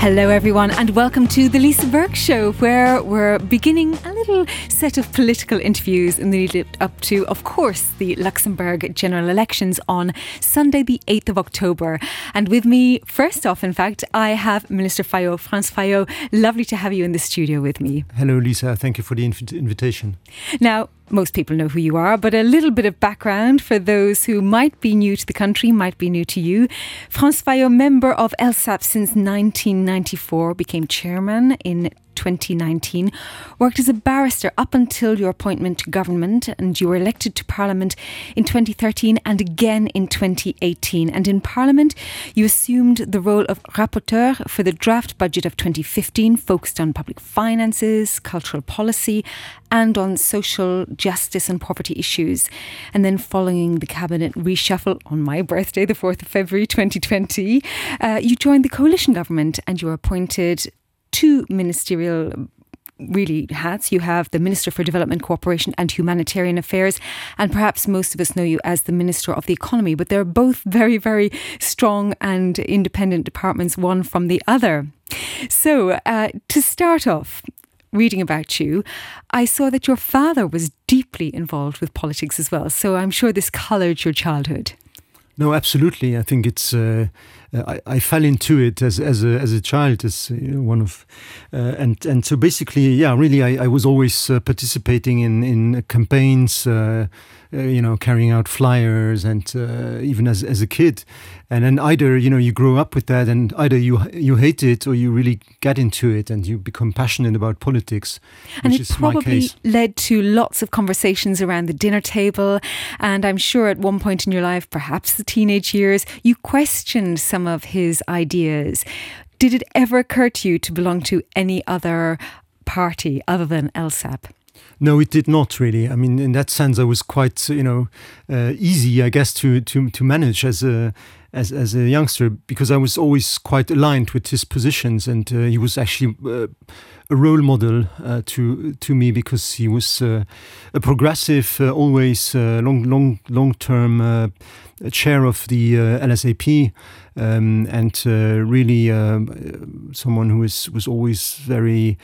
Hello, everyone, and welcome to the Lisa Burke Show, where we're beginning a little set of political interviews in the lead up to, of course, the Luxembourg general elections on Sunday, the 8th of October. And with me, first off, in fact, I have Minister Fayot, Franz Fayot. Lovely to have you in the studio with me. Hello, Lisa. Thank you for the inv- invitation. Now, most people know who you are, but a little bit of background for those who might be new to the country, might be new to you. Franz Fayot, member of LSAP since 1994, became chairman in 2019, worked as a barrister up until your appointment to government, and you were elected to Parliament in 2013 and again in 2018. And in Parliament, you assumed the role of rapporteur for the draft budget of 2015, focused on public finances, cultural policy, and on social justice and poverty issues. And then, following the cabinet reshuffle on my birthday, the 4th of February 2020, uh, you joined the coalition government and you were appointed two ministerial really hats. You have the Minister for Development Cooperation and Humanitarian Affairs, and perhaps most of us know you as the Minister of the Economy, but they're both very, very strong and independent departments, one from the other. So, uh, to start off, reading about you, I saw that your father was deeply involved with politics as well. So, I'm sure this coloured your childhood. No, absolutely. I think it's. Uh, I, I, fell into it as as a as a child, as you know, one of, uh, and and so basically, yeah, really, I, I was always uh, participating in in campaigns, uh, you know, carrying out flyers, and uh, even as as a kid, and then either you know you grow up with that, and either you you hate it or you really get into it, and you become passionate about politics. And it probably led to lots of conversations around the dinner table, and I'm sure at one point in your life, perhaps the teenage years, you questioned some of his ideas. Did it ever occur to you to belong to any other party other than LSAP? No, it did not really. I mean, in that sense, I was quite, you know, uh, easy, I guess, to to to manage as a as as a youngster because I was always quite aligned with his positions, and uh, he was actually uh, a role model uh, to to me because he was uh, a progressive, uh, always long long long term chair of the LSAP. Um, and really someone who was was always very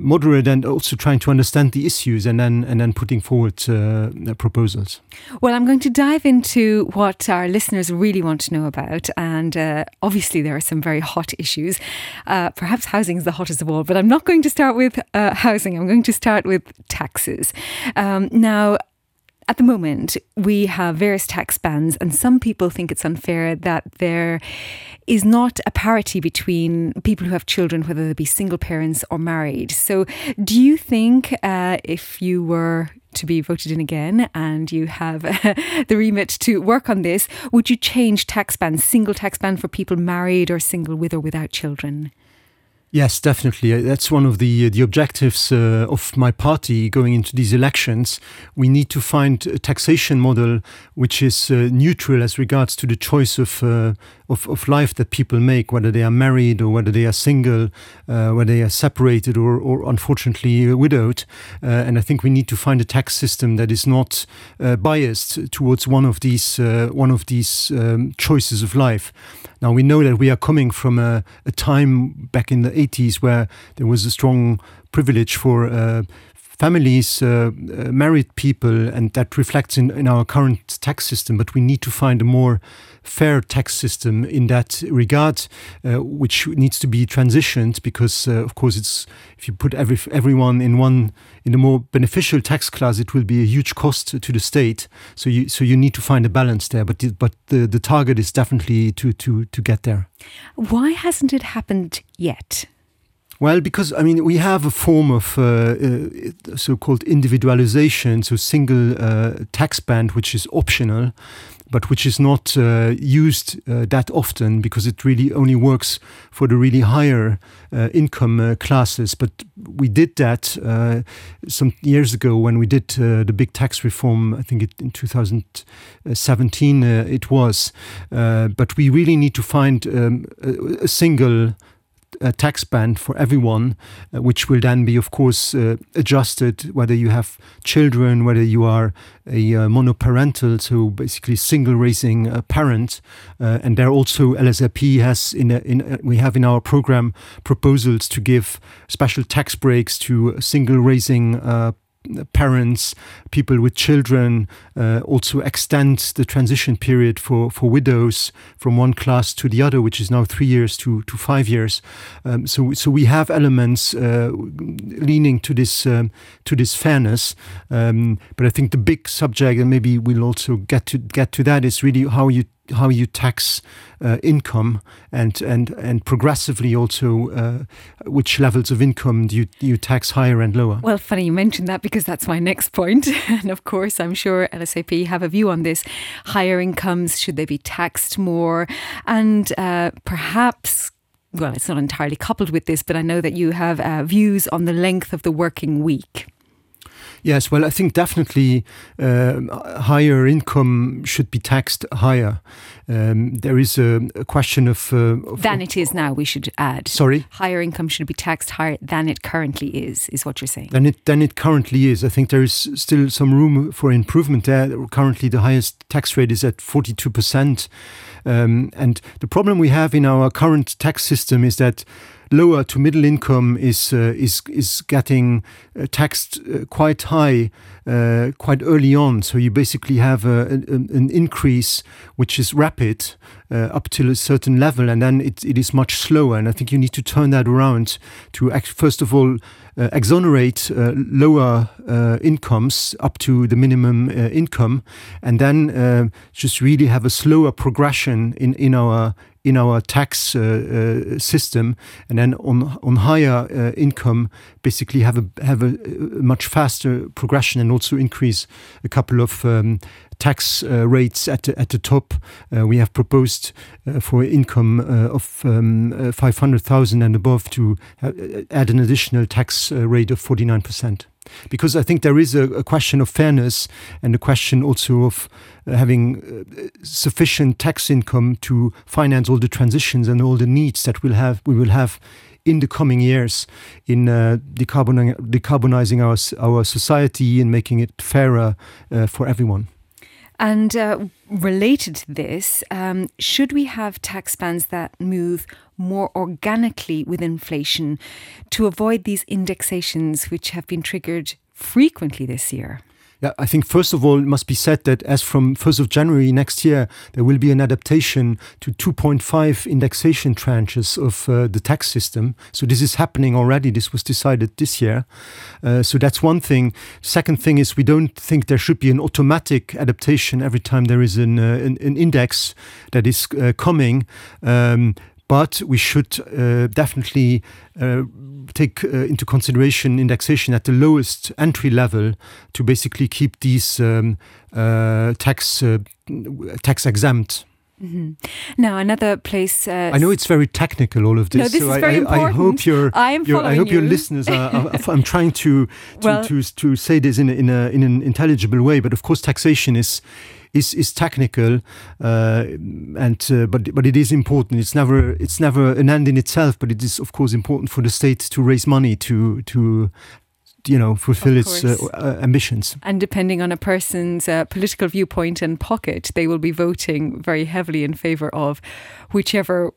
moderate and also trying to understand the issues and then and then putting forward uh, proposals. Well, I'm going to dive into what our listeners really want to know about, and uh, obviously there are some very hot issues. Uh, perhaps housing is the hottest of all, but I'm not going to start with uh, housing. I'm going to start with taxes. Um, now at the moment, we have various tax bands, and some people think it's unfair that there is not a parity between people who have children, whether they be single parents or married. So, do you think uh, if you were to be voted in again and you have the remit to work on this, would you change tax bands, single tax band for people married or single with or without children? Yes, definitely. Uh, that's one of the uh, the objectives uh, of my party going into these elections. We need to find a taxation model which is uh, neutral as regards to the choice of, uh, of, of life that people make, whether they are married or whether they are single, uh, whether they are separated or, or unfortunately widowed. and I think we need to find a tax system that is not biased towards one of these one of these um, choices of life. Now we know that we are coming from a, a time back in the 80s where there was a strong privilege for uh, families, uh, uh, married people, and that reflects in, in our current tax system. But we need to find a more fair tax system in that regard, uh, which needs to be transitioned because, uh, of course, it's if you put every everyone in one in a more beneficial tax class, it will be a huge cost to the state. So you so you need to find a balance there. But the, but the the target is definitely to to to get there. Why hasn't it happened yet? Well, because I mean, we have a form of uh, uh, so-called individualization, so single uh, tax band, which is optional, but which is not uh, used uh, that often because it really only works for the really higher uh, income classes. But we did that some years ago when we did the big tax reform. I think it, in 2017 it was, but we really need to find um, a, a single uh, tax band for everyone, uh, which will then be, of course, uh, adjusted whether you have children, whether you are a uh, monoparental, so basically single raising a parent. Uh, and there also LSAP has in, a, in a, we have in our program proposals to give special tax breaks to single raising uh, parents, people with children, uh, also extend the transition period for, for widows from one class to the other, which is now three years to, to five years. Um, so, so we have elements uh, leaning to this um, to this fairness. Um, but I think the big subject, and maybe we'll also get to get to that, is really how you how you tax uh, income and and and progressively also uh, which levels of income do you, you tax higher and lower? Well funny you mentioned that because that's my next point. And of course I'm sure LSAP have a view on this. Higher incomes should they be taxed more? And uh, perhaps well it's not entirely coupled with this but I know that you have uh, views on the length of the working week Yes, well, I think definitely uh, higher income should be taxed higher. Um, there is a, a question of, uh, of than it is now. We should add. Sorry, higher income should be taxed higher than it currently is. Is what you're saying? Than it than it currently is. I think there is still some room for improvement there. Currently, the highest tax rate is at 42 percent, um, and the problem we have in our current tax system is that lower to middle income is uh, is is getting uh, taxed uh, quite high uh, quite early on. So you basically have a, a, an increase which is rapid uh, up to a certain level and then it, it is much slower. And I think you need to turn that around to act first of all uh, exonerate uh, lower uh, incomes up to the minimum uh, income and then uh, just really have a slower progression in in our in our tax uh, uh, system and then on on higher uh, income basically have a have a, much faster progression and also increase a couple of um, tax uh, rates at the, at the top uh, we have proposed uh, for income uh, of um, uh, 500,000 and above to uh, add an additional tax rate of 49 percent because I think there is a, a question of fairness and a question also of having sufficient tax income to finance all the transitions and all the needs that we'll have we will have in the coming years in uh, decarbonizing, decarbonizing our, our society and making it fairer uh, for everyone. And uh, related to this, um, should we have tax bands that move more organically with inflation to avoid these indexations which have been triggered frequently this year? Yeah, I think first of all it must be said that as from 1st of January next year there will be an adaptation to 2.5 indexation tranches of uh, the tax system. So this is happening already. This was decided this year. Uh, so that's one thing. Second thing is we don't think there should be an automatic adaptation every time there is an, uh, an, an index that is uh, coming. Um, but we should uh, definitely uh, take uh, into consideration indexation at the lowest entry level to basically keep these um, uh, tax uh, tax exempt. Mm -hmm. Now another place uh, I know it's very technical all of this, no, this so is very I, important. I hope you're, I'm you're I hope you. your listeners are, are I'm trying to to, Well- to to say this in a, in a in an intelligible way but of course taxation is is is technical uh, and uh, but but it is important. It's never it's never an end in itself but it is of course important for the state to raise money to to you know fulfill its uh, uh, ambitions. And depending on a person's uh, political viewpoint and pocket, they will be voting very heavily in favour of whichever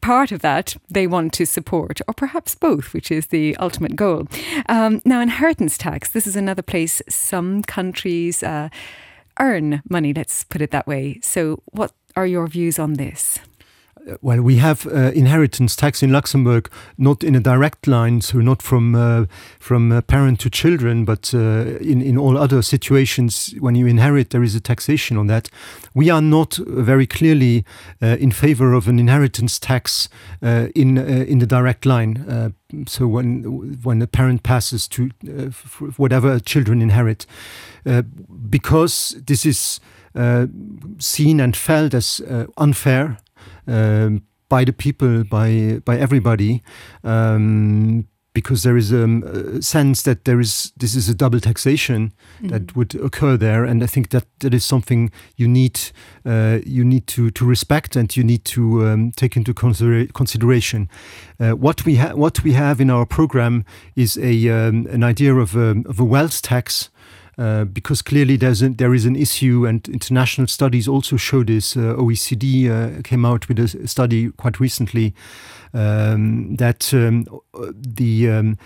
part of that they want to support, or perhaps both, which is the ultimate goal. Um, now, inheritance tax, this is another place some countries uh, earn money, let's put it that way. So, what are your views on this? Well, we have uh, inheritance tax in Luxembourg, not in a direct line, so not from uh, from uh, parent to children, but uh, in in all other situations when you inherit, there is a taxation on that. We are not very clearly uh, in favor of an inheritance tax uh, in in the direct line. So when when the parent passes to whatever children inherit, because this is seen and felt as unfair um, by the people, by by everybody, um, because there is um, a sense that there is this is a double taxation mm-hmm. that would occur there, and I think that that is something you need uh, you need to to respect and you need to um, take into considera- consideration. Uh, what we ha- what we have in our program is a um, an idea of a, of a wealth tax. Uh, because clearly there's a, there is an issue, and international studies also show this. Uh, OECD uh, came out with a study quite recently um, that um, the um,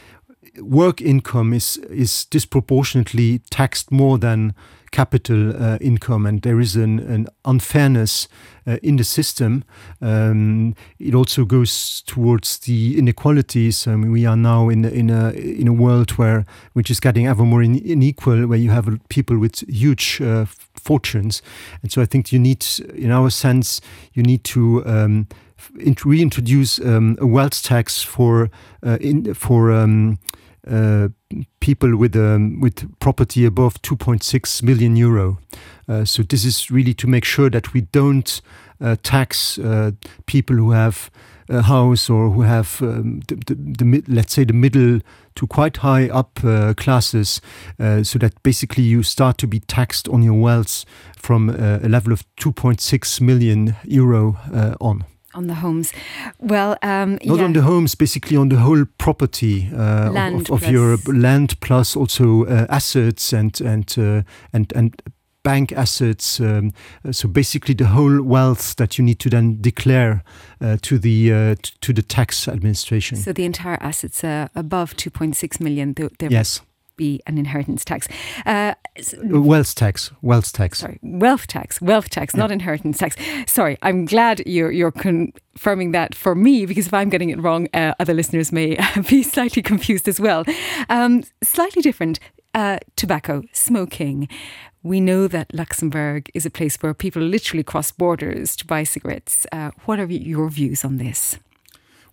work income is is disproportionately taxed more than capital uh, income, and there is an, an unfairness uh, in the system. Um, it also goes towards the inequalities. I mean, we are now in in a in a world where which is getting ever more unequal, where you have people with huge uh, fortunes, and so I think you need, in our sense, you need to um, reintroduce um, a wealth tax for uh, in, for um, uh, people with um, with property above 2.6 million euro. Uh, so this is really to make sure that we don't uh, tax uh, people who have a house or who have um, the, the, the, let's say the middle to quite high up uh, classes, so that basically you start to be taxed on your wealth from a level of 2.6 million euro on on the homes. Well, um, not yeah. on the homes, basically on the whole property uh, of, of your land, plus also uh, assets and and uh, and and bank assets. Um, so basically, the whole wealth that you need to then declare uh, to the uh, to the tax administration. So the entire assets are above two point six million. yes be an inheritance tax. Uh, uh, wealth tax. Wealth tax. Sorry, wealth tax. Wealth tax, yeah. not inheritance tax. Sorry, I'm glad you're you're confirming that for me because if I'm getting it wrong, uh, other listeners may be slightly confused as well. Um, slightly different. Uh, tobacco, smoking. We know that Luxembourg is a place where people literally cross borders to buy cigarettes. Uh, what are your views on this?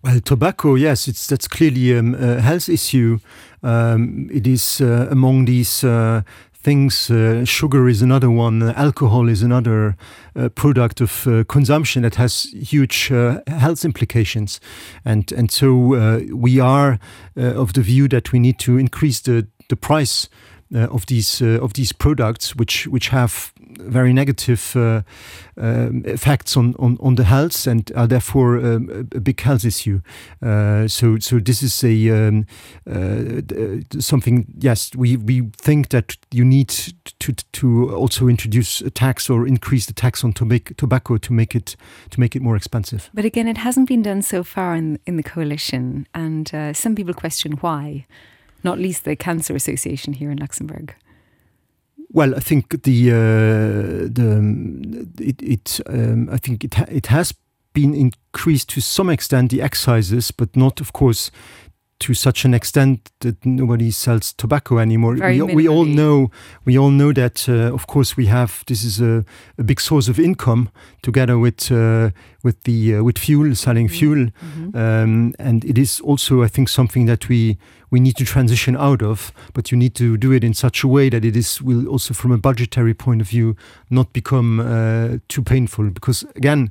Well, tobacco, yes, it's that's clearly um, a health issue. Um, it is uh, among these uh, things. Uh, sugar is another one. alcohol is another uh, product of uh, consumption that has huge uh, health implications, and and so we are of the view that we need to increase the the price uh, of these uh, of these products, which which have very negative uh, um, effects on, on, on the health and are therefore um, a, big health issue. Uh, so so this is a um, uh, something. Yes, we we think that you need to to also introduce a tax or increase the tax on tobacco to make it to make it more expensive. But again, it hasn't been done so far in in the coalition, and uh, some people question why not least the Cancer Association here in Luxembourg? Well, I think the uh, the it, it um, I think it ha it has been increased to some extent the excises, but not, of course, to such an extent that nobody sells tobacco anymore. We, we, all know we all know that uh, of course we have this is a, a, big source of income together with uh, with the uh, with fuel selling mm-hmm. fuel, mm -hmm. um, and it is also I think something that we we need to transition out of. But you need to do it in such a way that it is will also from a budgetary point of view not become uh, too painful because again.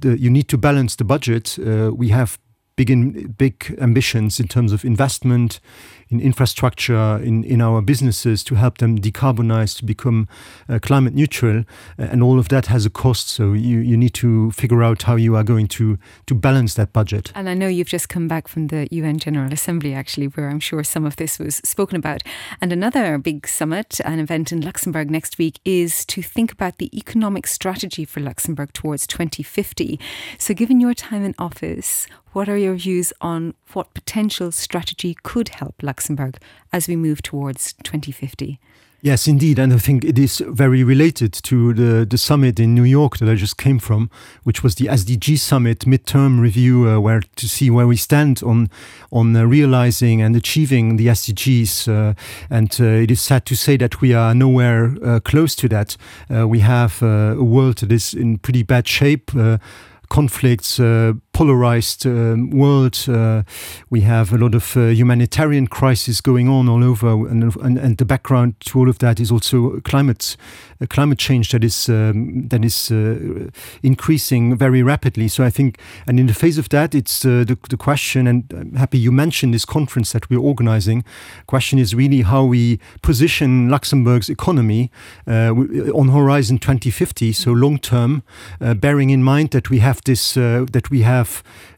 The, you need to balance the budget. Uh, we have big in, big ambitions in terms of investment in infrastructure in, in our businesses to help them decarbonize to become uh, climate neutral uh, and all of that has a cost. So you, you need to figure out how you are going to to balance that budget. And I know you've just come back from the UN General Assembly actually where I'm sure some of this was spoken about. And another big summit an event in Luxembourg next week is to think about the economic strategy for Luxembourg towards 2050 so given your time in office what are your views on what potential strategy could help Luxembourg as we move towards 2050? Yes, indeed. And I think it is very related to the, the summit in New York that I just came from, which was the SDG summit midterm review, uh, where to see where we stand on on uh, realizing and achieving the SDGs. Uh, and uh, it is sad to say that we are nowhere uh, close to that. Uh, we have a world that is in pretty bad shape conflicts, uh, polarized um, world. Uh, we have a lot of uh, humanitarian crisis going on all over, and, and, and, the background to all of that is also climate climate change that is um, that is uh, increasing very rapidly. So I think, and in the face of that, it's uh, the, the question. And I'm happy you mentioned this conference that we're organizing. Question is really how we position Luxembourg's economy uh, on horizon 2050, so long term, uh, bearing in mind that we have this uh, that we have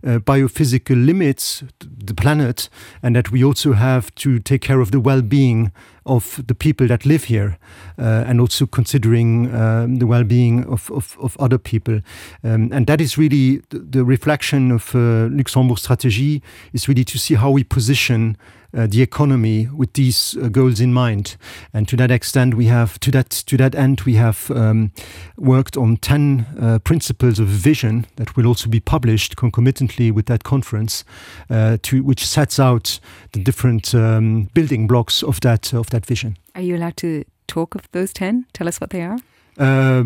uh, biophysical limits, the planet, and that we also have to take care of the well-being of the people that live here uh, and also considering um, the well-being of, of, of, other people. Um, and that is really the, the reflection of uh, Luxembourg strategy is really to see how we position uh, the economy with these uh, goals in mind. And to that extent, we have to that to that end we have um, worked on ten uh, principles of vision that will also be published concomitantly with that conference, uh, to which sets out the different um, building blocks of that of that vision. Are you allowed to talk of those ten? Tell us what they are. Uh,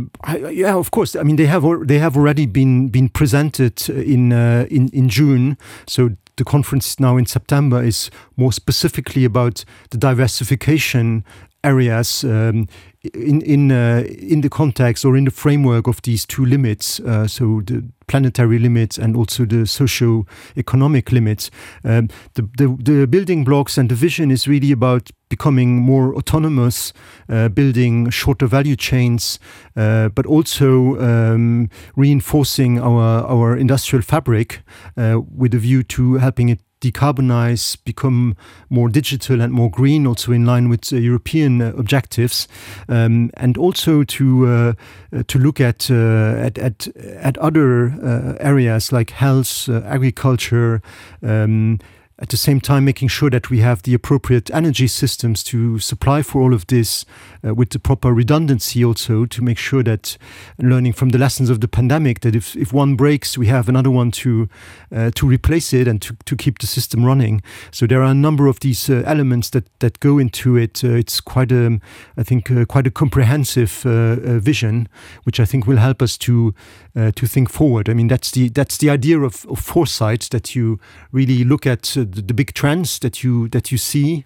yeah, of course. I mean, they have they have already been been presented in uh, in in June. So the conference now in September is more specifically about the diversification areas um, in in uh, in the context or in the framework of these two limits, uh, so the planetary limits and also the socio-economic limits. Um, the, the, the building blocks and the vision is really about becoming more autonomous, uh, building shorter value chains, uh, but also um, reinforcing our our industrial fabric uh, with a view to helping it decarbonize, become more digital and more green, also in line with uh, European uh, objectives, um, and also to uh, uh to look at, uh, at at at other uh, areas like health, agriculture. Um, at the same time making sure that we have the appropriate energy systems to supply for all of this uh, with the proper redundancy also to make sure that learning from the lessons of the pandemic that if, if one breaks we have another one to uh, to replace it and to, to keep the system running. So there are a number of these uh, elements that that go into it. Uh, it's quite a I think uh, quite a comprehensive uh, vision which I think will help us to to think forward. I mean that's the that's the idea of, of foresight that you really look at the, the big trends that you that you see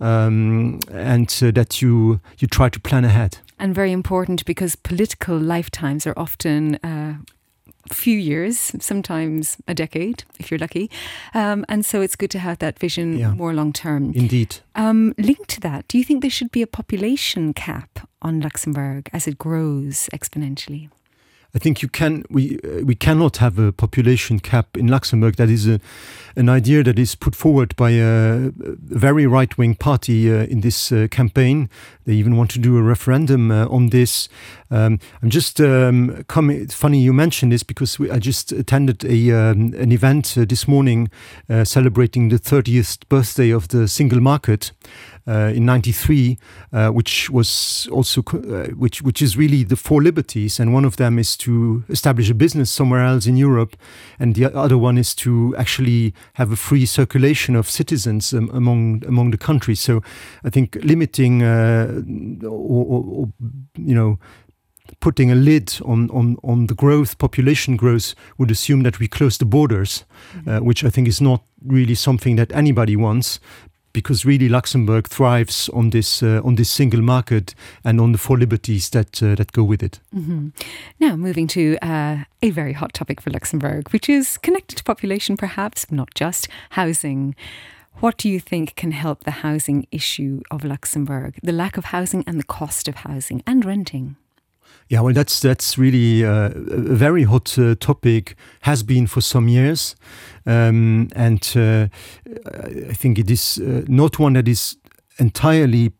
um, and uh, that you you try to plan ahead. And very important because political lifetimes are often uh few years sometimes a decade if you're lucky. Um, and so it's good to have that vision yeah. more long term indeed. Um, linked to that do you think there should be a population cap on Luxembourg as it grows exponentially I think you can we uh, we cannot have a population cap in Luxembourg that is a, an idea that is put forward by a, very right-wing party uh, in this uh, campaign. They even want to do a referendum uh, on this. Um, I'm just um, coming funny you mentioned this because we, I just attended a um, an event uh, this morning uh, celebrating the 30th birthday of the single market. uh, in 93 uh, which was also uh, which which is really the four liberties and one of them is to establish a business somewhere else in Europe and the other one is to actually have a free circulation of citizens um, among among the countries so I think limiting uh, or, or, or you know putting a lid on, on, on the growth population growth would assume that we close the borders mm -hmm. uh, which I think is not really something that anybody wants because really Luxembourg thrives on this uh, on this single market and on the four liberties that uh, that go with it. Mm -hmm. Now moving to uh, a very hot topic for Luxembourg, which is connected to population perhaps not just housing. What do you think can help the housing issue of Luxembourg, the lack of housing and the cost of housing and renting? Yeah, well, that's that's really uh, a very hot uh, topic has been for some years. Um, and uh, I think it is uh, not one that is entirely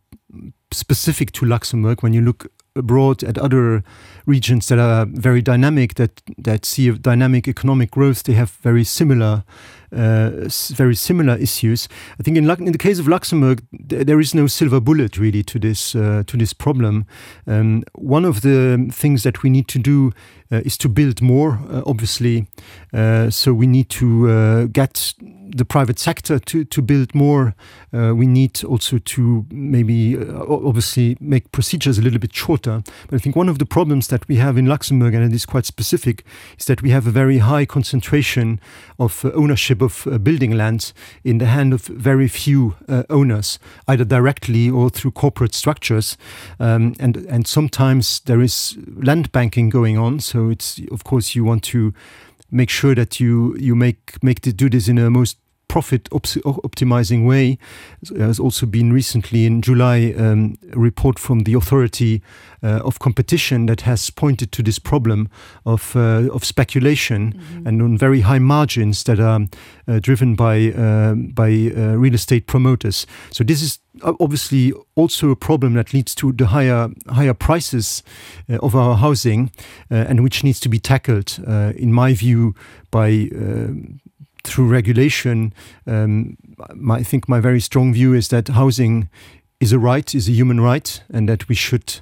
specific to Luxembourg. When you look abroad at other regions that are very dynamic that that see a dynamic economic growth they have very similar very similar issues. I think in, in the case of Luxembourg th there is no silver bullet really to this uh, to this problem. Um, one of the things that we need to do uh, is to build more uh, obviously. Uh, so we need to uh, get the private sector to, to build more. Uh, we need also to maybe uh, obviously make procedures a little bit shorter. But I think one of the problems that we have in Luxembourg, and it is quite specific, is that we have a very high concentration of uh, ownership of uh, building lands in the hand of very few uh, owners, either directly or through corporate structures. Um, and, and sometimes there is land banking going on. So it's, of course, you want to make sure that you you make make to do this in a most profit op optimizing way There has also been recently in July um, a report from the authority uh, of competition that has pointed to this problem of uh, of speculation mm -hmm. and on very high margins that are uh, driven by uh, by uh, real estate promoters so this is obviously also a problem that leads to the higher higher prices uh, of our housing uh, and which needs to be tackled uh, in my view by uh, through regulation. Um, my, I think my very strong view is that housing is a right is a human right and that we should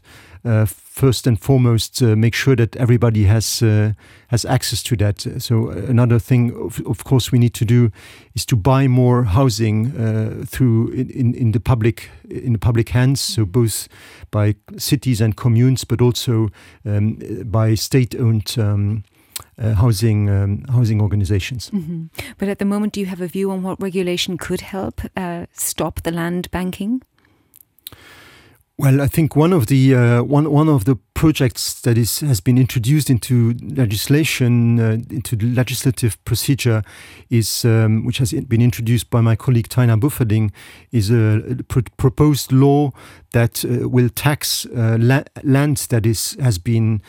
first and foremost uh, make sure that everybody has uh, has access to that so another thing of, of course we need to do is to buy more housing uh, through in, in, in the public in the public hands so both by cities and communes but also um, by state-owned um, uh, housing um, housing organizations. Mm -hmm. But at the moment, do you have a view on what regulation could help uh, stop the land banking? Well, I think one of the uh, one one of the projects that is has been introduced into legislation uh, into legislative procedure is um, which has been introduced by my colleague Taina Bofferding is a pr proposed law that uh, will tax uh, la land that is has been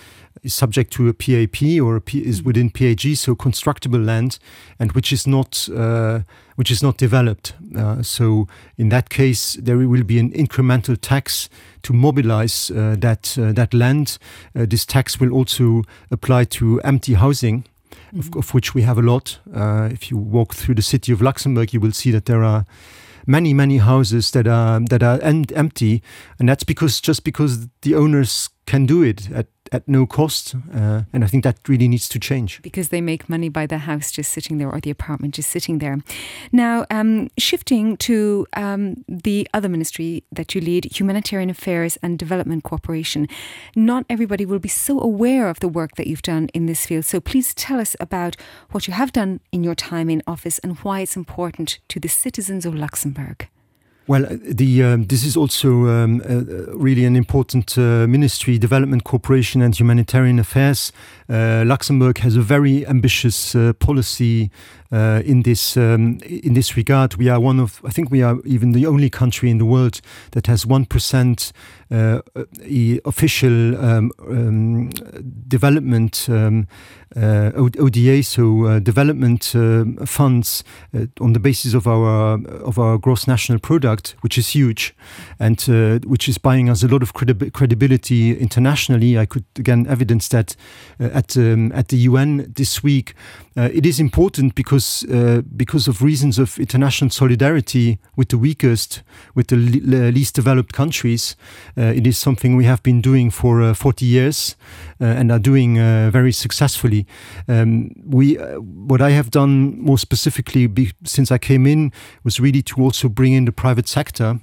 is subject to a PAP or a P is mm-hmm. within PAG so constructible land and which is not uh, which is not developed uh, so in that case there will be an incremental tax to mobilize uh, that uh, that land uh, this tax will also apply to empty housing mm -hmm. of, mm-hmm. of which we have a lot uh, if you walk through the city of Luxembourg you will see that there are many many houses that are that are empty. And that's because just because the owners can do it at at no cost uh, and I think that really needs to change. Because they make money by the house just sitting there or the apartment just sitting there. Now um, shifting to um, the other ministry that you lead humanitarian affairs and development cooperation not everybody will be so aware of the work that you've done in this field. So please tell us about what you have done in your time in office and why it's important to the citizens of Luxembourg Well, the, um, this is also um, uh, really an important uh, ministry, development cooperation and humanitarian affairs. Uh, Luxembourg has a very ambitious uh, policy uh, in this um, in this regard. We are one of I think we are even the only country in the world that has one percent uh, official um, um, development um, uh, ODA, so uh, development uh, funds uh, on the basis of our of our gross national product, which is huge and which is buying us a lot of credi credibility internationally. I could again evidence that at um, at the UN this week. It is important because uh, because of reasons of international solidarity with the weakest with the le least developed countries uh, it is something we have been doing for uh, 40 years uh, and are doing uh, very successfully. Um, we uh, what I have done more specifically be, since I came in was really to also bring in the private sector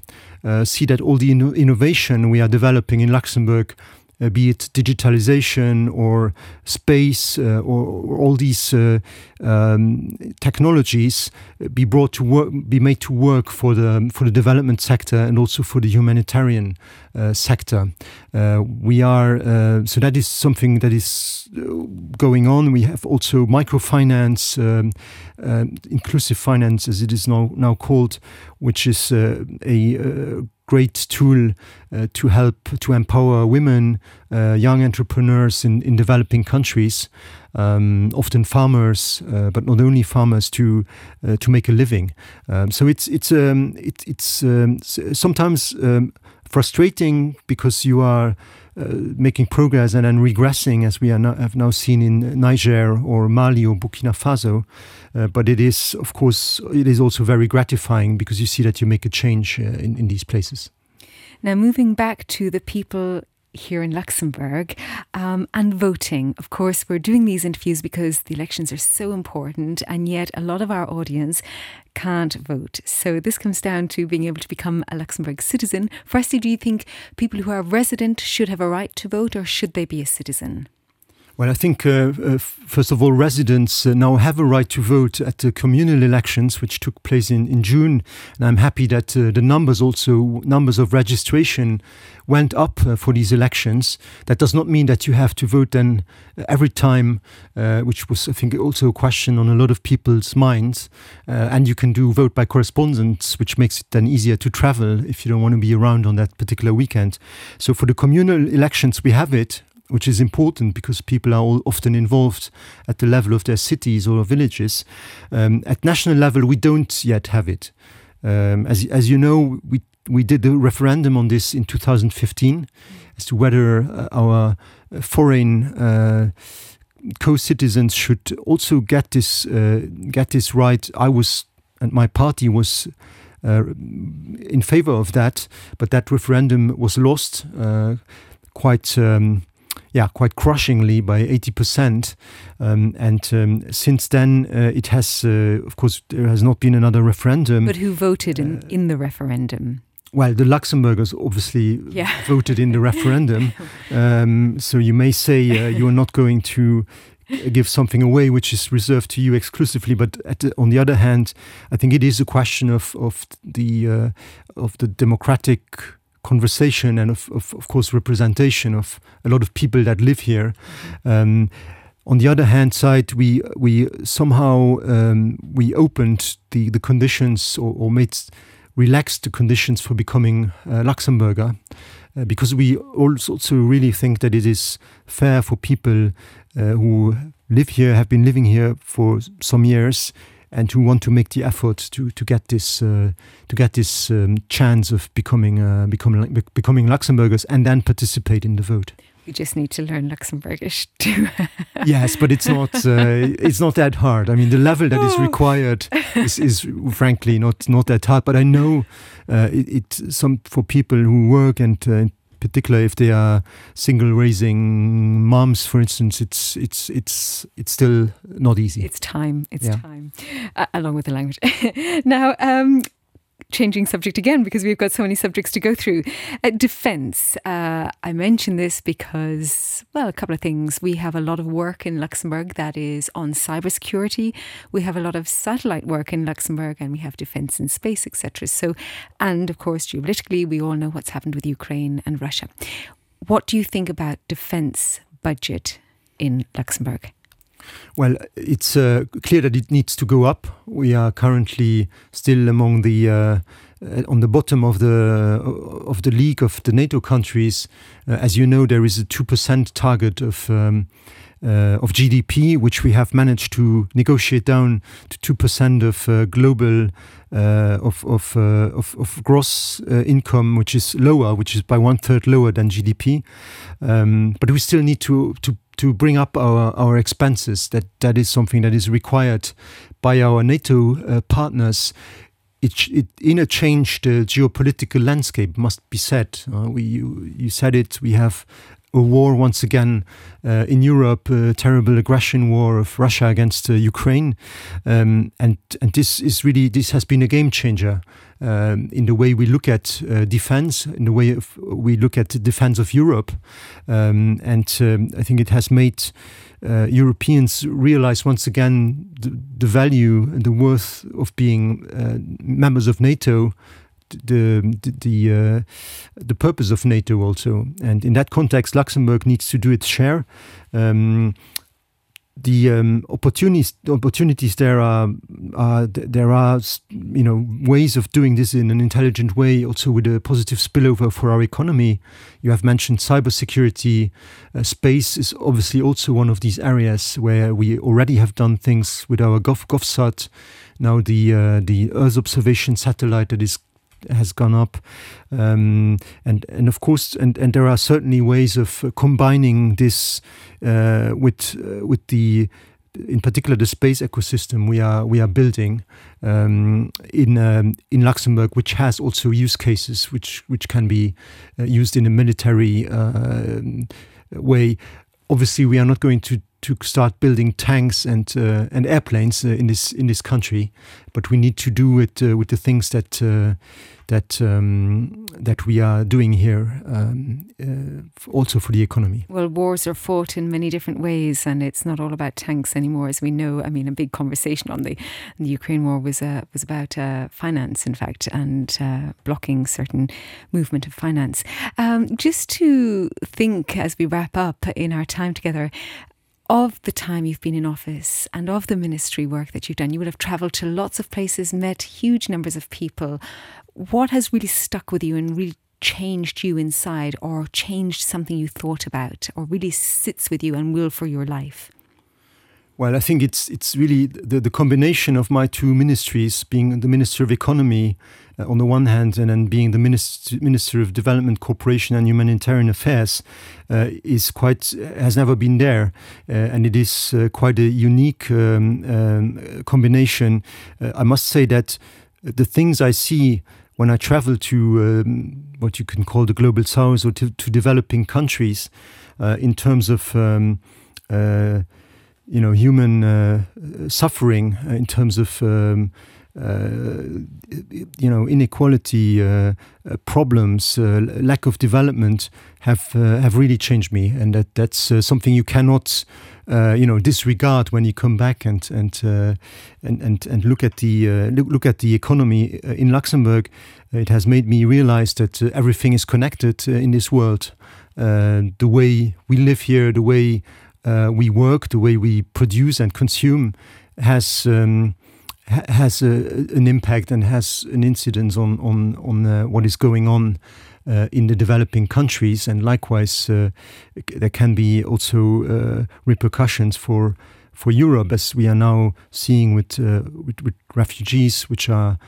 see that all the inno innovation we are developing in Luxembourg uh, be it digitalization or space uh, or, or all these uh, um, technologies uh, be brought to work be made to work for the for the development sector and also for the humanitarian uh, sector. Uh, we are so that is something that is going on. We have also microfinance um, inclusive finance as it is now now called which is a great tool uh, to help to empower women uh, young entrepreneurs in, in developing countries um, often farmers uh, but not only farmers to uh, to make a living. Um, so it's it's um, it, it's um, sometimes um, frustrating because you are making progress and then regressing as we now, have now seen in Niger or Mali or Burkina Faso. Uh, but it is of course it is also very gratifying because you see that you make a change uh, in, in these places. Now moving back to the people here in Luxembourg um, and voting. Of course, we're doing these interviews because the elections are so important, and yet a lot of our audience can't vote. So this comes down to being able to become a Luxembourg citizen. Firstly, do you think people who are resident should have a right to vote, or should they be a citizen? Well, I think, uh, uh, first of all, residents uh, now have a right to vote at the communal elections, which took place in, in June. And I'm happy that uh, the numbers also, numbers of registration went up uh, for these elections. That does not mean that you have to vote then uh, every time, which was, I think, also a question on a lot of people's minds. and you can do vote by correspondence, which makes it then easier to travel if you don't want to be around on that particular weekend. So for the communal elections, we have it which is important because people are often involved at the level of their cities or villages. Um, at national level, we don't yet have it. Um, as, as you know, we, we did the referendum on this in 2015 as to whether uh, our uh, foreign uh, co-citizens should also get this uh, get this right. I was and my party was uh, in favor of that, but that referendum was lost uh, quite um, yeah, quite crushingly by 80%. Um, and um, since then, uh, it has, uh, of course, there has not been another referendum. But who voted in, uh, in the referendum? Well, the Luxembourgers obviously yeah. voted in the referendum. Um, so you may say uh, you're not going to give something away which is reserved to you exclusively. But the, on the other hand, I think it is a question of of the uh, of the democratic conversation and of, of, of, course representation of a lot of people that live here. Um, on the other hand side, we we somehow um, we opened the the conditions or, or, made relaxed the conditions for becoming a Luxembourger. Uh, because we also really think that it is fair for people uh, who live here, have been living here for some years, and who want to make the effort to to get this uh, to get this um, chance of becoming uh, becoming becoming Luxembourgers and then participate in the vote. We just need to learn Luxembourgish too. yes, but it's not uh, it's not that hard. I mean, the level that is oh. required is, is frankly not not that hard. But I know uh, it, it, some for people who work and particularly if they are single raising moms, for instance, it's it's it's it's still not easy. It's time. It's yeah. time, uh, along with the language. now, um, changing subject again because we've got so many subjects to go through. Uh, defense. Uh, I mention this because, well, a couple of things. We have a lot of work in Luxembourg that is on cybersecurity. We have a lot of satellite work in Luxembourg, and we have defense and space, etc. So, and of course, geopolitically, we all know what's happened with Ukraine and Russia. What do you think about defense budget in Luxembourg? Well, it's uh, clear that it needs to go up. We are currently still among the uh, uh on the bottom of the uh, of the league of the NATO countries. Uh, as you know, there is a two percent target of. Um, uh, of GDP, which we have managed to negotiate down to two percent of global of of, of, of gross income, which is lower, which is by one third lower than GDP. Um, but we still need to to to bring up our, our expenses. That that is something that is required by our NATO uh, partners. It, it, in a changed uh, geopolitical landscape, must be said. Uh, we you, you said it. We have a war once again uh, in Europe, a terrible aggression war of Russia against uh, Ukraine, um, and and this is really this has been a game changer um, in the way we look at uh, defense, in the way of, we look at the defense of Europe, um, and um, I think it has made. Uh, Europeans realize once again the, the, value and the worth of being uh, members of NATO the the the, uh, purpose of NATO also, and in that context, Luxembourg needs to do its share. Um, the um, opportunities opportunities there are, are there are you know ways of doing this in an intelligent way also with a positive spillover for our economy. You have mentioned cybersecurity. Uh, space is obviously also one of these areas where we already have done things with our Gov GovSat. Now the uh, the Earth observation satellite that is has gone up, um, and and of course, and and there are certainly ways of combining this uh, with uh, with the in particular the space ecosystem we are we are building um, in um, in Luxembourg, which has also use cases which which can be uh, used in a military uh, way. Obviously, we are not going to to start building tanks and uh, and airplanes uh, in this in this country, but we need to do it uh, with the things that uh, that um, that we are doing here, um, uh, also for the economy. Well, wars are fought in many different ways, and it's not all about tanks anymore, as we know. I mean, a big conversation on the, the Ukraine war was uh, was about finance, in fact, and blocking certain movement of finance. Um, just to think as we wrap up in our time together, of the time you've been in office and of the ministry work that you've done, you will have travelled to lots of places, met huge numbers of people. What has really stuck with you and really changed you inside or changed something you thought about or really sits with you and will for your life? Well, I think it's it's really the, the combination of my two ministries, being the Minister of Economy uh, on the one hand, and then being the Minister, Minister of Development, Cooperation and Humanitarian Affairs, uh, is quite has never been there, uh, and it is uh, quite a unique um, um, combination. Uh, I must say that the things I see when I travel to um, what you can call the global south or to, to developing countries, in terms of you know human suffering in terms of um, you know inequality uh, uh, problems uh, lack of development have have really changed me. And that that's something you cannot you know disregard when you come back and and and, and and look at the look, look at the economy in Luxembourg. It has made me realize that everything is connected in this world. The way we live here the way uh, we work, the way we produce and consume, has um, ha has a, an impact and has an incidence on on on uh, what is going on uh, in the developing countries, and likewise, uh, there can be also uh, repercussions for for Europe, as we are now seeing with uh, with, with refugees, which are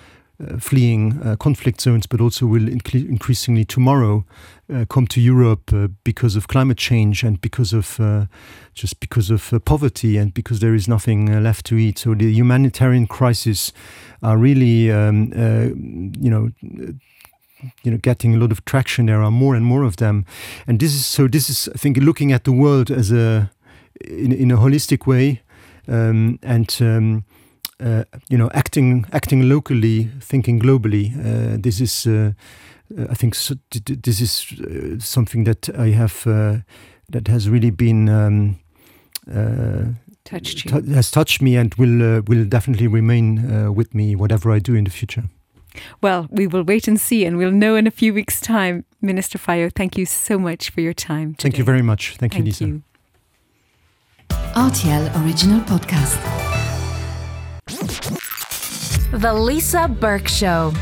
fleeing uh, conflict zones, but also will increasingly tomorrow uh, come to Europe uh, because of climate change and because of just because of poverty and because there is nothing left to eat. So the humanitarian crisis are really, um, you know, you know getting a lot of traction there are more and more of them and this is so this is I think looking at the world as a in, in a holistic way um, and um, uh, you know acting acting locally thinking globally uh, this is uh, I think so, this is uh, something that I have uh, that has really been um, uh, touched you. has touched me and will will definitely remain with me whatever I do in the future well we will wait and see and we'll know in a few weeks time Minister Fayot thank you so much for your time today. thank you very much thank, thank you Lisa you. RTL original podcast The Lisa Burke Show.